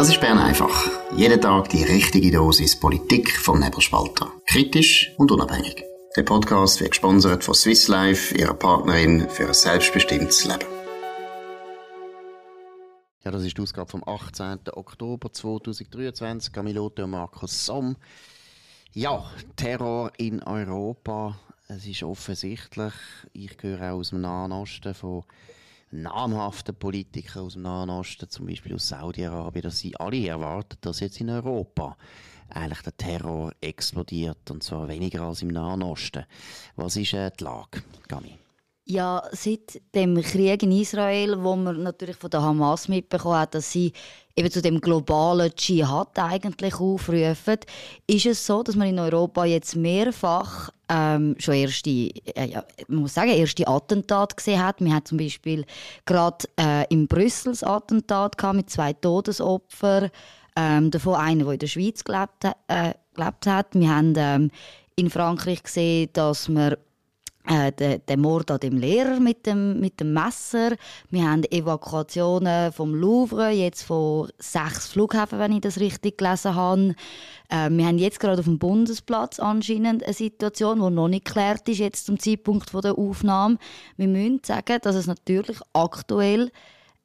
Das ist Bern einfach. Jeden Tag die richtige Dosis Politik vom Nebelspalter. Kritisch und unabhängig. Der Podcast wird gesponsert von Swiss Life, ihrer Partnerin für ein selbstbestimmtes Leben. Ja, das ist die Ausgabe vom 18. Oktober 2023. Camilote und Markus Somm. Ja, Terror in Europa. Es ist offensichtlich, ich gehöre auch aus dem Nahen Osten von namhaften Politikern aus dem Nahen Osten, zum Beispiel aus Saudi-Arabien, dass sie alle erwarten, dass jetzt in Europa eigentlich der Terror explodiert und zwar weniger als im Nahen Osten. Was ist äh, die Lage, Gami? Ja, seit dem Krieg in Israel, wo man natürlich von der Hamas mitbekommen hat, dass sie eben zu dem globalen Dschihad eigentlich aufrufen, ist es so, dass man in Europa jetzt mehrfach ähm, schon erste, äh, ja, man muss sagen, erste Attentate gesehen hat. Wir hatten zum Beispiel gerade äh, in Brüssel das Attentat gehabt mit zwei Todesopfern, ähm, davon einer, der in der Schweiz gelebt, äh, gelebt hat. Wir haben ähm, in Frankreich gesehen, dass man äh, der Mord an dem Lehrer mit dem, mit dem Messer. Wir haben Evakuationen vom Louvre, jetzt von sechs Flughäfen, wenn ich das richtig gelesen habe. Äh, wir haben jetzt gerade auf dem Bundesplatz anscheinend eine Situation, die noch nicht geklärt ist, jetzt zum Zeitpunkt der Aufnahme. Wir müssen sagen, dass es natürlich aktuell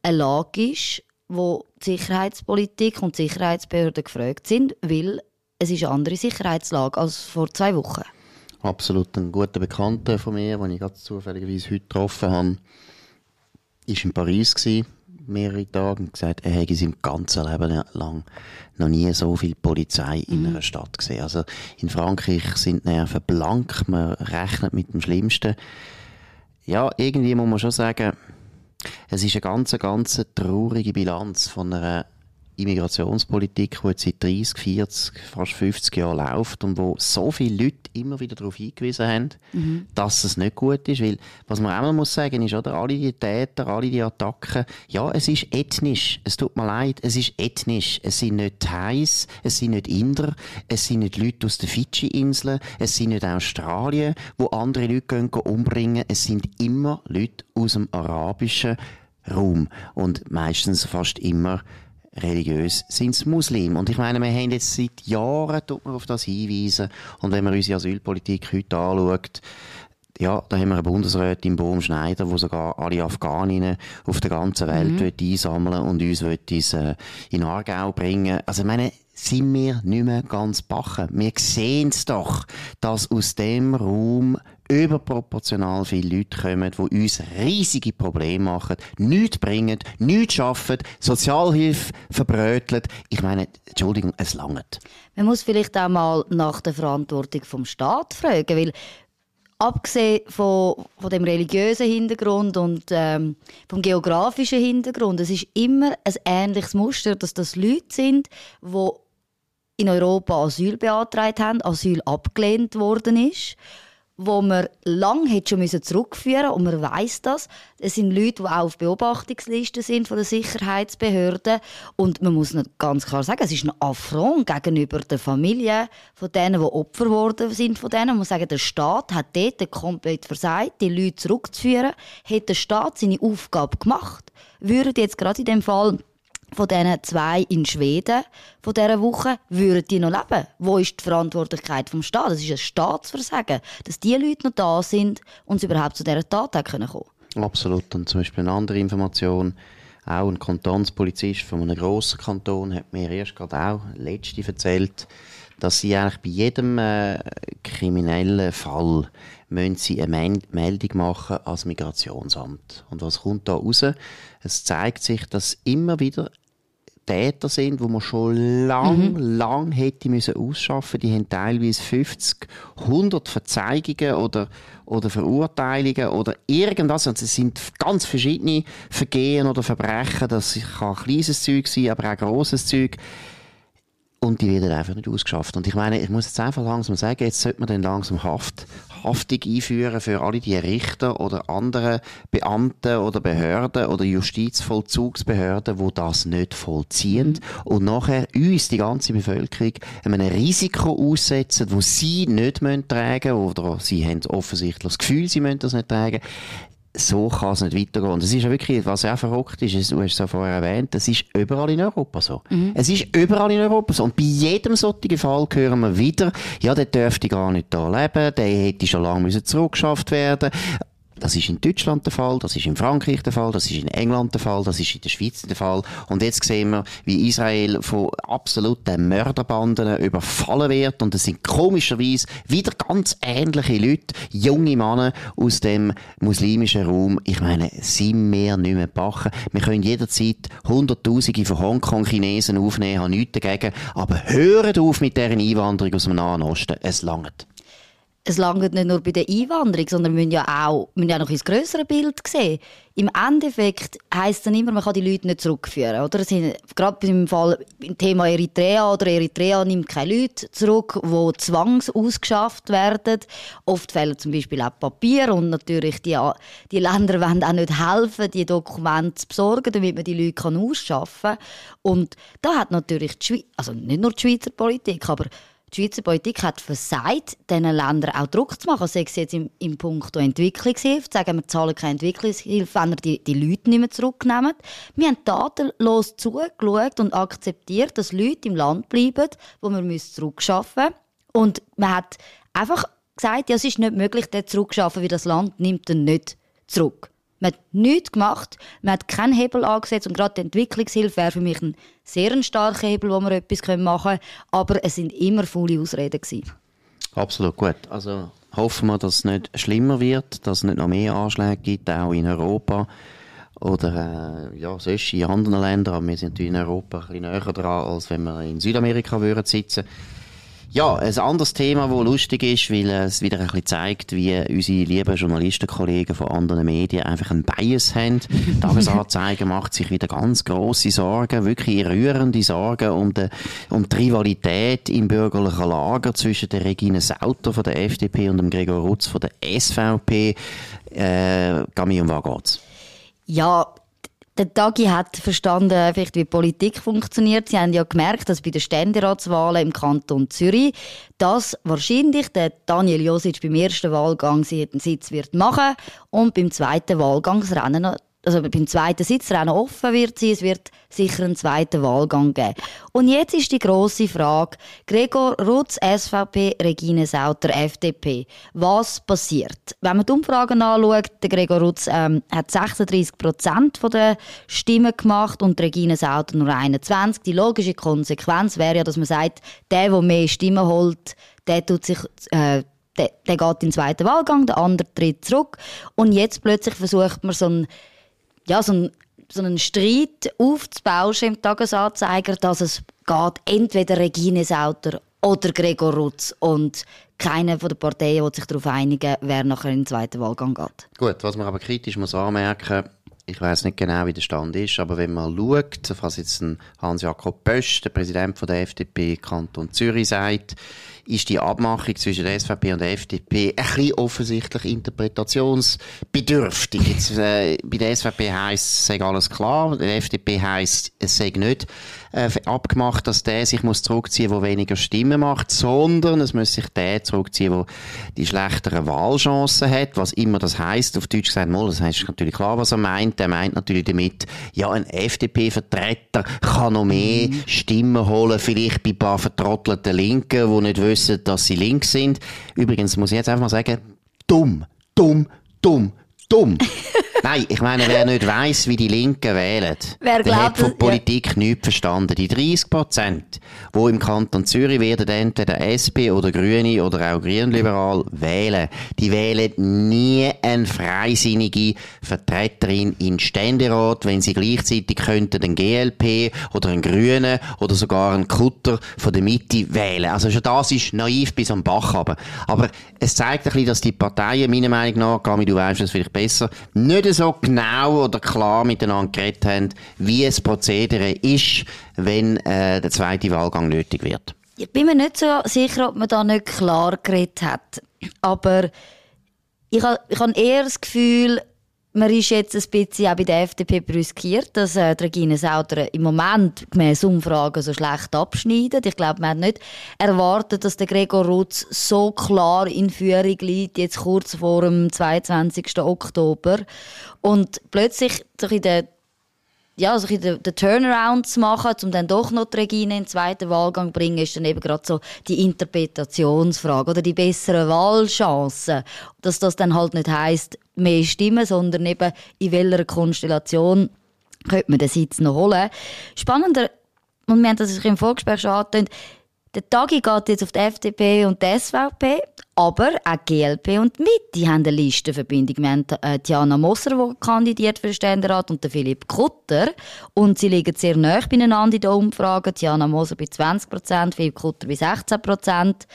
eine Lage ist, wo die Sicherheitspolitik und die Sicherheitsbehörden gefragt sind, weil es ist eine andere Sicherheitslage als vor zwei Wochen absolut ein guter Bekannter von mir, den ich ganz zufälligerweise heute getroffen habe, war in Paris gewesen, mehrere Tage und gesagt, er hätte in seinem ganzen Leben lang noch nie so viel Polizei in mhm. einer Stadt gesehen. Also in Frankreich sind die Nerven blank, man rechnet mit dem Schlimmsten. Ja, irgendwie muss man schon sagen, es ist eine ganz, ganz traurige Bilanz von einer Immigrationspolitik, die jetzt seit 30, 40, fast 50 Jahren läuft und wo so viele Leute immer wieder darauf hingewiesen haben, mhm. dass es nicht gut ist. Weil, was man auch mal muss sagen ist, oder, alle die Täter, alle die Attacken, ja, es ist ethnisch. Es tut mir leid, es ist ethnisch. Es sind nicht Thais, es sind nicht Inder, es sind nicht Leute aus den Fidschi-Inseln, es sind nicht Australien, wo andere Leute gehen, gehen umbringen. Es sind immer Leute aus dem arabischen Raum. Und meistens fast immer religiös sind es Muslim. Und ich meine, wir haben jetzt seit Jahren tut man auf das hinweisen. Und wenn man unsere Asylpolitik heute anschaut, ja, da haben wir eine Bundesrätin Bohm Schneider, die sogar alle Afghaninnen auf der ganzen Welt mhm. einsammeln und uns ins, äh, in Aargau bringen. Also ich meine, sind wir nicht mehr ganz bachen. Wir sehen es doch, dass aus dem Raum überproportional viele Leute kommen, die uns riesige Probleme machen, nichts bringen, nichts schaffen, Sozialhilfe verbröteln. Ich meine, Entschuldigung, es langt. Man muss vielleicht auch mal nach der Verantwortung vom Staat fragen, weil abgesehen von, von dem religiösen Hintergrund und ähm, vom geografischen Hintergrund, es ist immer ein ähnliches Muster, dass das Leute sind, die in Europa Asyl beantragt haben, Asyl abgelehnt worden ist wo man lange hätte schon müssen zurückführen und man weiß das. Es sind Leute, die auch auf Beobachtungslisten sind von der Sicherheitsbehörden und man muss ganz klar sagen, es ist ein Affront gegenüber der Familie von denen, die Opfer geworden sind von denen. Man muss sagen, der Staat hat dort komplett versagt, die Leute zurückzuführen. Hätte der Staat seine Aufgabe gemacht, würde jetzt gerade in dem Fall von diesen zwei in Schweden von dieser Woche, würden die noch leben? Wo ist die Verantwortlichkeit vom Staat? Das ist ein Staatsversagen, dass die Leute noch da sind und sie überhaupt zu dieser Tat kommen können. Absolut. Und zum Beispiel eine andere Information, auch ein Kantonspolizist von einem grossen Kanton hat mir erst gerade auch letzte erzählt, dass sie eigentlich bei jedem äh, kriminellen Fall müssen sie eine Meldung machen als Migrationsamt. Und was kommt da raus? Es zeigt sich, dass immer wieder Täter sind, wo man schon lang, mhm. lang hätte müssen ausschaffen. Die haben teilweise 50, 100 Verzeihungen oder, oder Verurteilungen oder irgendwas. Und es sind ganz verschiedene Vergehen oder Verbrechen. Das kann kleines Zeug sein, aber auch grosses Zeug. Und die werden einfach nicht ausgeschafft. Und ich meine, ich muss jetzt einfach langsam sagen, jetzt sollte man dann langsam Haft, Haftung einführen für alle die Richter oder andere Beamte oder Behörden oder Justizvollzugsbehörden, die das nicht vollziehen und nachher uns, die ganze Bevölkerung, einem Risiko aussetzen, wo sie nicht tragen müssen oder sie haben offensichtlich das Gefühl, sie müssen das nicht tragen so kann es nicht weitergehen. Und das ist ja wirklich, was auch verrückt ist, du hast es ja vorher erwähnt, es ist überall in Europa so. Mhm. Es ist überall in Europa so. Und bei jedem solchen Fall hören wir wieder, ja, der dürfte gar nicht da leben, der hätte schon lange zurückgeschafft werden das ist in Deutschland der Fall, das ist in Frankreich der Fall, das ist in England der Fall, das ist in der Schweiz der Fall. Und jetzt sehen wir, wie Israel von absoluten Mörderbanden überfallen wird. Und es sind komischerweise wieder ganz ähnliche Leute, junge Männer aus dem muslimischen Raum. Ich meine, sind wir nicht mehr backen. Wir können jederzeit Hunderttausende von Hongkong-Chinesen aufnehmen, haben nichts dagegen. Aber hören auf mit deren Einwanderung aus dem Nahen Osten. Es langt es langt nicht nur bei der Einwanderung, sondern wir müssen ja auch, müssen ja noch ins größere Bild sehen. Im Endeffekt heisst es dann immer, man kann die Leute nicht zurückführen. Oder? Sind, gerade beim Fall im Thema Eritrea oder Eritrea nimmt keine Leute zurück, die zwangsausgeschafft werden. Oft fehlen zum Beispiel auch Papier und natürlich die, die Länder wollen auch nicht helfen, die Dokumente zu besorgen, damit man die Leute ausschaffen kann. Und da hat natürlich die Schweiz, also nicht nur die Schweizer Politik, aber die Schweizer Politik hat versagt, diesen Ländern auch Druck zu machen, sei es jetzt im, im Punkt Entwicklungshilfe, sagen, wir zahlen keine Entwicklungshilfe, wenn wir die, die Leute nicht mehr zurücknehmen. Wir haben tatenlos zugeschaut und akzeptiert, dass Leute im Land bleiben, wo wir zurückschaffen müssen. Und man hat einfach gesagt, ja, es ist nicht möglich, den zurückschaffen, weil das Land nimmt ihn nicht zurück. Man hat nichts gemacht, man hat keinen Hebel angesetzt und gerade die Entwicklungshilfe wäre für mich ein sehr starker Hebel, wo wir etwas machen können, aber es sind immer faule Ausreden gewesen. Absolut gut. Also hoffen wir, dass es nicht schlimmer wird, dass es nicht noch mehr Anschläge gibt, auch in Europa oder äh, ja, sonst in anderen Ländern. Aber wir sind in Europa ein bisschen näher dran, als wenn wir in Südamerika würden sitzen würden. Ja, ein anderes Thema, das lustig ist, weil es wieder ein bisschen zeigt, wie unsere lieben Journalistenkollegen von anderen Medien einfach einen Bias haben. Die Tagesanzeiger macht sich wieder ganz grosse Sorgen, wirklich rührende Sorgen um die, um die Rivalität im bürgerlichen Lager zwischen der Regine Sauter von der FDP und dem Gregor Rutz von der SVP. Äh, Gami, um was geht's? Ja, der Tagi hat verstanden, vielleicht wie Politik funktioniert. Sie haben ja gemerkt, dass bei den Ständeratswahlen im Kanton Zürich, dass wahrscheinlich der Daniel Josic beim ersten Wahlgang seinen Sitz wird machen und beim zweiten Wahlgang das Rennen also beim zweiten Sitzrennen offen wird sein. Es wird sicher einen zweiten Wahlgang geben. Und jetzt ist die große Frage: Gregor Rutz, SVP, Regine Sauter, FDP. Was passiert? Wenn man die Umfragen anschaut, der Gregor Rutz ähm, hat 36 Prozent der Stimmen gemacht und Regine Sauter nur 21. Die logische Konsequenz wäre ja, dass man sagt, der, der mehr Stimmen holt, der tut sich äh, der, der geht in den zweiten Wahlgang, der andere tritt zurück. Und jetzt plötzlich versucht man so ein ja, so, ein, so einen Streit aufzubauschen im Tagesanzeiger, dass es geht, entweder Regine Sauter oder Gregor Rutz. Und keiner von den Parteien will sich darauf einigen, wer nachher in den zweiten Wahlgang geht. Gut, was man aber kritisch muss anmerken ich weiß nicht genau, wie der Stand ist, aber wenn man schaut, was jetzt Hans-Jakob Bösch, der Präsident von der FDP Kanton Zürich, sagt, ist die Abmachung zwischen der SVP und der FDP ein bisschen offensichtlich interpretationsbedürftig. Jetzt, äh, bei der SVP heisst es, sei alles klar, bei der FDP heisst es sei nicht äh, abgemacht, dass der sich muss zurückziehen muss, der weniger Stimmen macht, sondern es muss sich der zurückziehen, der die schlechteren Wahlchancen hat, was immer das heisst. Auf Deutsch gesagt, mal, das heisst natürlich klar, was er meint. Er meint natürlich damit, ja, ein FDP-Vertreter kann noch mehr mhm. Stimmen holen, vielleicht bei ein paar vertrottelten Linken, die nicht wissen, dass sie links sind. Übrigens muss ich jetzt einfach mal sagen, dumm, dumm, dumm, dumm. Nein, ich meine, wer nicht weiss, wie die Linken wählen, wer der hat von Politik ja. nichts verstanden. Die 30 Prozent, die im Kanton Zürich werden entweder SP oder Grüne oder auch Grünliberal wählen, die wählen nie eine freisinnige Vertreterin in Ständerat, wenn sie gleichzeitig könnten den GLP oder einen Grünen oder sogar einen Kutter von der Mitte wählen. Also schon das ist naiv bis am Bach aber. Aber es zeigt ein bisschen, dass die Parteien, meiner Meinung nach, Gami, du weißt das vielleicht besser, nicht so genau oder klar miteinander geredet haben, wie es Prozedere ist, wenn äh, der zweite Wahlgang nötig wird. Ich bin mir nicht so sicher, ob man da nicht klar geredet hat. Aber ich habe ich hab eher das Gefühl, man ist jetzt ein bisschen auch bei der FDP brüskiert, dass äh, Regine Sauter im Moment gemäß Umfragen so schlecht abschneidet. Ich glaube, man hat nicht erwartet, dass der Gregor Rutz so klar in Führung liegt, jetzt kurz vor dem 22. Oktober. Und plötzlich so in der ja, also den, den Turnaround zu machen, um dann doch noch die Regine in den zweiten Wahlgang zu bringen, ist dann eben gerade so die Interpretationsfrage oder die besseren Wahlchancen. Dass das dann halt nicht heisst, mehr Stimmen, sondern eben in welcher Konstellation könnte man den Sitz noch holen. Spannender, und wir haben das im Vorgespräch schon angetönt, der Tagi geht jetzt auf die FDP und die SVP, aber auch GLP und Mitte haben eine Listenverbindung. Wir haben äh, Diana Moser, die kandidiert für den Ständerat, und Philipp Kutter. Und sie liegen sehr nah beieinander in den Umfragen. Diana Moser bei 20 Prozent, Philipp Kutter bei 16 Prozent.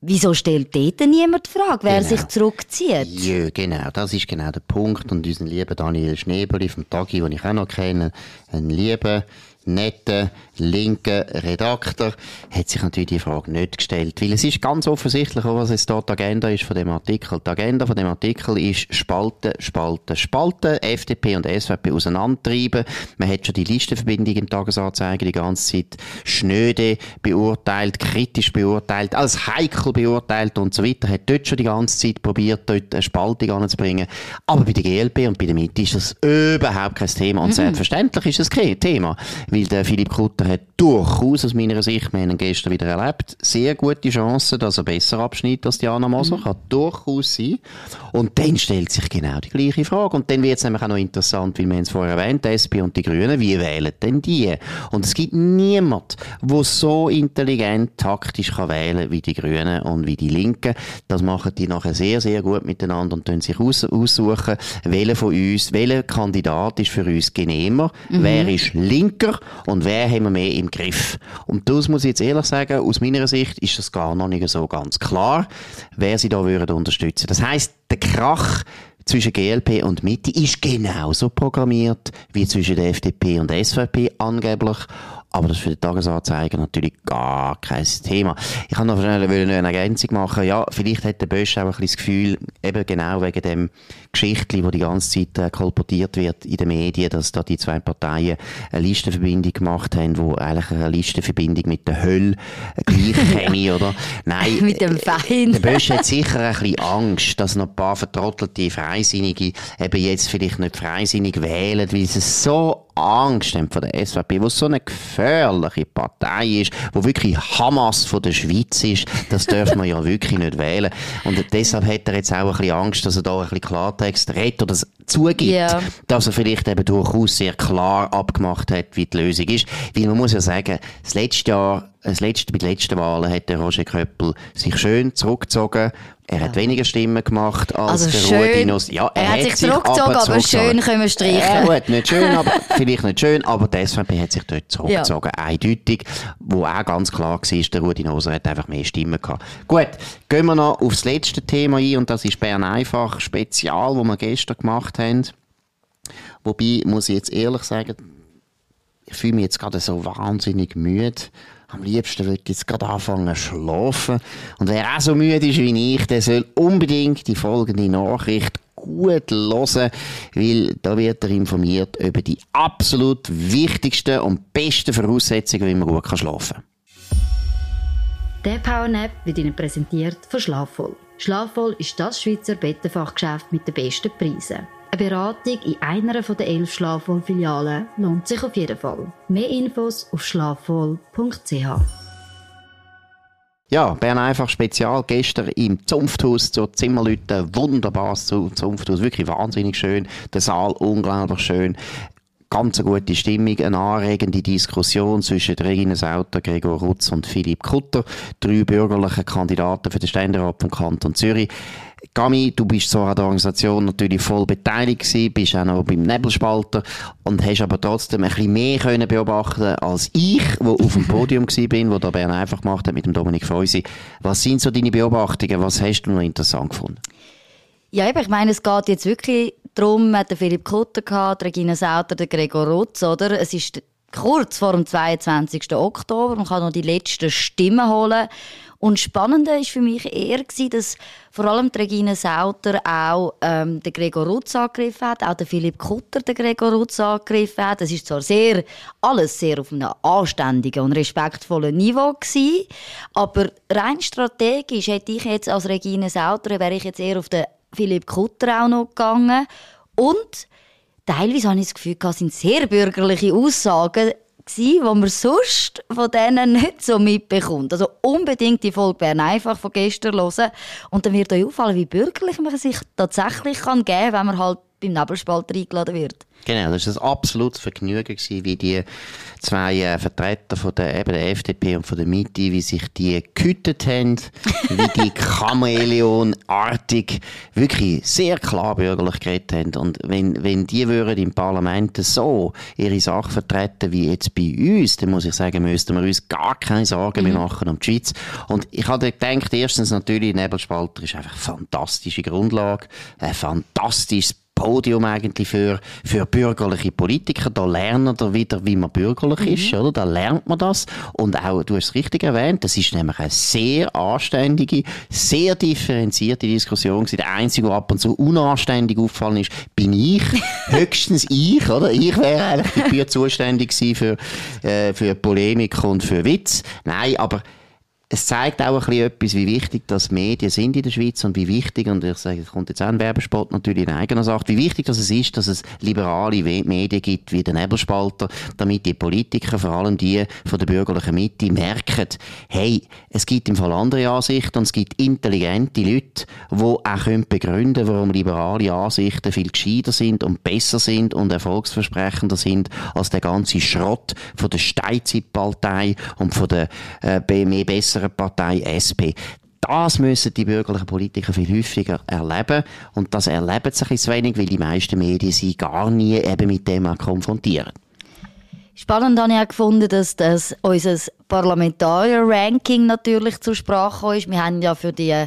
Wieso stellt dort niemand die Frage, wer genau. sich zurückzieht? Ja, genau. Das ist genau der Punkt. Und unser lieber Daniel Schnebeli vom Tagi, den ich auch noch kenne, ein lieber netter, linker Redakteur, hat sich natürlich die Frage nicht gestellt. Weil es ist ganz offensichtlich, was jetzt dort die Agenda ist von dem Artikel. Die Agenda von dem Artikel ist Spalten, Spalten, Spalten, FDP und SVP auseinandertreiben. Man hat schon die Listenverbindung im Tagesanzeiger die ganze Zeit schnöde beurteilt, kritisch beurteilt, als heikel beurteilt und so weiter. Hat dort schon die ganze Zeit probiert, dort eine Spaltung anzubringen. Aber bei der GLP und bei der Mitte ist das überhaupt kein Thema. Und mhm. selbstverständlich ist es kein Thema weil der Philipp Kutter hat durchaus aus meiner Sicht, wir haben ihn gestern wieder erlebt, sehr gute Chancen, dass er besser abschneidet als Diana Moser, mhm. kann durchaus sein. Und dann stellt sich genau die gleiche Frage. Und dann wird es nämlich auch noch interessant, weil wir es vorher erwähnt, die SP und die Grünen, wie wählen denn die? Und es gibt niemand, der so intelligent taktisch kann wählen wie die Grünen und wie die Linken. Das machen die nachher sehr, sehr gut miteinander und können sich aus aussuchen, welcher von uns, welcher Kandidat ist für uns genehmer, mhm. wer ist linker und wer haben wir mehr im Griff. Und das muss ich jetzt ehrlich sagen, aus meiner Sicht ist das gar noch nicht so ganz klar, wer sie da würden unterstützen. Das heißt, der Krach zwischen GLP und Mitte ist genauso programmiert wie zwischen der FDP und der SVP angeblich. Aber das ist für den Tagesanzeiger natürlich gar kein Thema. Ich kann noch schnell eine Ergänzung machen. Ja, vielleicht hat der Bösch auch ein bisschen das Gefühl, eben genau wegen dem Geschichtli, wo die ganze Zeit äh, kolportiert wird in den Medien, dass da die zwei Parteien eine Listenverbindung gemacht haben, wo eigentlich eine Listenverbindung mit der Hölle gleich käme, oder? Nein. mit dem Feind. Der Bösch hat sicher ein bisschen Angst, dass noch ein paar vertrottelte Freisinnige eben jetzt vielleicht nicht freisinnig wählen, weil sie so Angst haben von der SVP, wo so eine gefährliche Partei ist, wo wirklich Hamas von der Schweiz ist, das dürfen wir ja wirklich nicht wählen. Und deshalb hat er jetzt auch ein bisschen Angst, dass er da ein bisschen Klartext redet oder zugibt, yeah. dass er vielleicht eben durchaus sehr klar abgemacht hat, wie die Lösung ist. Weil man muss ja sagen, das letzte Jahr das letzte, bei den letzten Wahlen hat der Roger Köppel sich schön zurückgezogen. Er hat weniger Stimmen gemacht als also der schön, Ruedinos. Ja, er, er hat sich zurückgezogen, aber, schön können wir streichen. Ja, gut, nicht schön, aber vielleicht nicht schön, aber die SVP hat sich dort zurückgezogen. Ja. Eindeutig, wo auch ganz klar war, der Ruedinoser hat einfach mehr Stimmen gehabt. Gut, gehen wir noch aufs letzte Thema ein und das ist Bern einfach Spezial, wo wir gestern gemacht haben. Wobei, muss ich jetzt ehrlich sagen, ich fühle mich jetzt gerade so wahnsinnig müde. Am liebsten würde ich jetzt gerade anfangen zu schlafen. Und wer auch so müde ist wie ich, der soll unbedingt die folgende Nachricht gut hören, weil da wird er informiert über die absolut wichtigsten und besten Voraussetzungen, wie man gut schlafen kann. Der Powernap wird Ihnen präsentiert von Schlafvoll. Schlafvoll ist das Schweizer Bettenfachgeschäft mit den besten Preisen. Eine Beratung in einer der elf Schlafwohl-Filialen lohnt sich auf jeden Fall. Mehr Infos auf schlafwohl.ch. Ja, Bern einfach Spezial. Gestern im Zunfthaus zur Zimmerlüte. Wunderbares Zunfthaus. Wirklich wahnsinnig schön. Der Saal unglaublich schön. Ganz eine gute Stimmung, eine anregende Diskussion zwischen Regina Sauter, Gregor Rutz und Philipp Kutter, drei bürgerliche Kandidaten für den Ständerat vom Kanton Zürich. Gami, du bist so an der Organisation natürlich voll beteiligt gewesen, bist auch noch beim Nebelspalter und hast aber trotzdem ein bisschen mehr können beobachten als ich, wo auf dem Podium war, bin, wo da Bern einfach gemacht hat mit dem Dominik Feusi. Was sind so deine Beobachtungen? Was hast du noch interessant gefunden? Ja, ich meine, es geht jetzt wirklich darum, hat der Philipp Kutter gehabt, Regina Sauter, der Gregor Rutz, oder? Es ist kurz vor dem 22. Oktober. Man kann noch die letzten Stimmen holen. Und spannend war für mich eher, dass vor allem die Regine Sauter auch ähm, den Gregor Rutz angegriffen hat, auch der Philipp Kutter den Gregor Rutz angegriffen hat. Das ist zwar sehr, alles sehr auf einem anständigen und respektvollen Niveau gewesen, aber rein strategisch hätte ich jetzt als Regine Sauter, wäre ich jetzt eher auf den Philipp Kutter auch noch gegangen. Und teilweise habe ich das Gefühl, es sind sehr bürgerliche Aussagen die man sonst von denen nicht so mitbekommt. Also unbedingt die Folge Bern einfach von gestern hören. Und dann wird euch auffallen, wie bürgerlich man sich tatsächlich kann geben kann, wenn man halt beim Nebelspalter eingeladen wird. Genau, das war ein absolutes Vergnügen, gewesen, wie die zwei äh, Vertreter von der, eben der FDP und von der Mitte, wie sich die gehütet haben, wie die Chamäleonartig wirklich sehr klar bürgerlich geredet haben. Und wenn, wenn die würden im Parlament so ihre Sache vertreten wie jetzt bei uns, dann muss ich sagen, müssten wir uns gar keine Sorgen mehr mhm. machen um die Schweiz. Und ich hatte gedacht, erstens natürlich, Nebelspalter ist einfach eine fantastische Grundlage, ein fantastisches Podium eigentlich für, für bürgerliche Politiker. Da lernt er wieder, wie man bürgerlich mhm. ist, oder? Da lernt man das. Und auch, du hast es richtig erwähnt, das ist nämlich eine sehr anständige, sehr differenzierte Diskussion gewesen. Der Einzige, der ab und zu unanständig auffallen ist, bin ich. Höchstens ich, oder? Ich wäre eigentlich dafür zuständig gewesen für, äh, für Polemik und für Witz. Nein, aber es zeigt auch ein bisschen etwas, wie wichtig das Medien sind in der Schweiz und wie wichtig, und ich sage, es kommt jetzt auch ein Werbespot natürlich in eigener Sache, wie wichtig das es ist, dass es liberale Medien gibt wie den Nebelspalter, damit die Politiker, vor allem die von der bürgerlichen Mitte, merken, hey, es gibt im Fall andere Ansichten und es gibt intelligente Leute, die auch können begründen warum liberale Ansichten viel gescheiter sind und besser sind und erfolgsversprechender sind als der ganze Schrott von der Steinzeitpartei und von der äh, mehr besser grösseren Partei SP. Das müssen die bürgerlichen Politiker viel häufiger erleben. Und das erleben ein bisschen wenig, weil die meisten Medien sie gar nie eben mit dem konfrontieren. Spannend habe ich auch gefunden, dass das unser Parlamentarier-Ranking natürlich zur Sprache ist. Wir haben ja für die,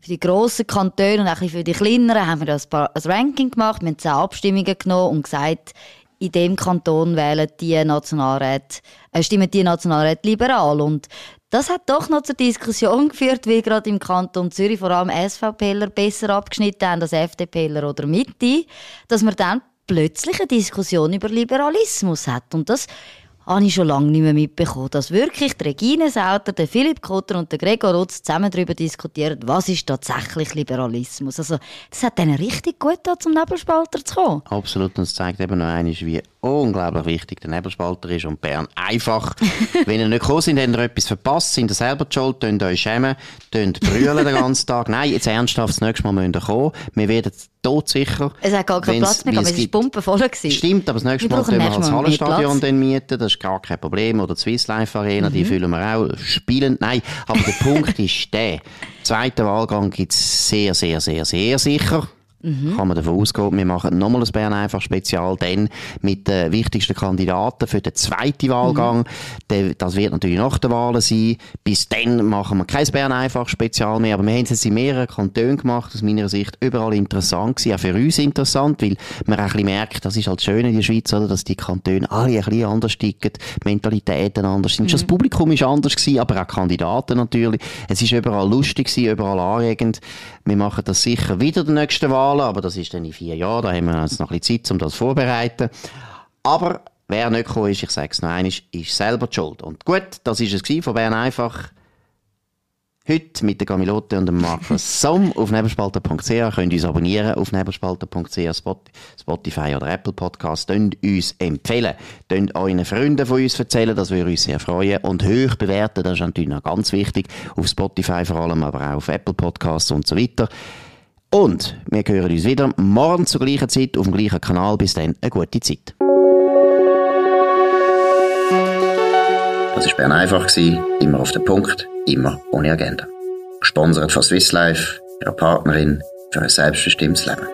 für die grossen Kantone und auch für die kleineren haben wir das Ranking gemacht. Wir haben zehn Abstimmungen genommen und gesagt, in dem Kanton wählen die Nationalräte, äh, stimmen die Nationalräte liberal. Und das hat doch noch zur Diskussion geführt, wie gerade im Kanton Zürich vor allem SVPler besser abgeschnitten haben als FDPler oder Mitte, dass man dann plötzlich eine Diskussion über Liberalismus hat. Und das habe ich schon lange nicht mehr mitbekommen, dass wirklich die Regine Sauter, der Philipp Kotter und der Gregor Rutz zusammen darüber diskutieren, was ist tatsächlich Liberalismus. Also, das hat ihnen richtig gut da zum Nebelspalter zu kommen. Absolut, und es zeigt eben noch einmal, wie unglaublich wichtig der Nebelspalter ist und Bern einfach. Wenn ihr nicht gekommen sind, habt ihr etwas verpasst, sind ihr selber schuld, könnt euch schämen, könnt brüllen den ganzen Tag. Nein, jetzt ernsthaft, das nächste Mal müsst ihr kommen. Wir werden todsicher. Es hat gar keinen Platz mehr, aber es war pumpenvoll. Gewesen. Stimmt, aber das nächste Mal können wir halt das Hallenstadion dann mieten, das ist gar kein Problem. Oder die Swiss Life Arena, mhm. die füllen wir auch spielend. Nein, aber der Punkt ist der. Zweiter Wahlgang gibt es sehr, sehr, sehr, sehr sicher. Mhm. Kann man davon ausgehen, wir machen nochmal ein Bern einfach Spezial, dann mit den wichtigsten Kandidaten für den zweiten Wahlgang. Mhm. Das wird natürlich nach der Wahl sein. Bis dann machen wir kein Bern einfach Spezial mehr, aber wir haben es jetzt in mehreren Kantonen gemacht, aus meiner Sicht überall interessant gewesen, auch für uns interessant, weil man auch ein bisschen merkt, das ist halt schön in der Schweiz, oder, dass die Kantone alle ein bisschen anders ticken, Mentalitäten anders sind. Mhm. Schon das Publikum ist anders gewesen, aber auch Kandidaten natürlich. Es ist überall lustig gewesen, überall anregend. Wir machen das sicher wieder der nächsten Wahl, aber das ist dann in vier Jahren, da haben wir jetzt noch ein bisschen Zeit, um das vorzubereiten. Aber wer nicht gekommen ist, ich sage es noch einmal, ist selber die Schuld. Und gut, das war es von Bern einfach. Heute mit der Gamilotte und dem Markus Somm auf nebelspalter.ch. Könnt uns abonnieren auf nebelspalter.ch, Spotify oder Apple Podcast. Könnt uns empfehlen. Könnt euren Freunden von uns erzählen, das würde uns sehr freuen. Und hoch bewerten, das ist natürlich noch ganz wichtig. Auf Spotify vor allem, aber auch auf Apple Podcasts und so weiter. Und wir hören uns wieder morgen zur gleichen Zeit auf dem gleichen Kanal. Bis dann, eine gute Zeit. Das war Bern einfach, immer auf den Punkt, immer ohne Agenda. Gesponsert von Swiss Life, ihrer Partnerin für ein selbstbestimmtes Leben.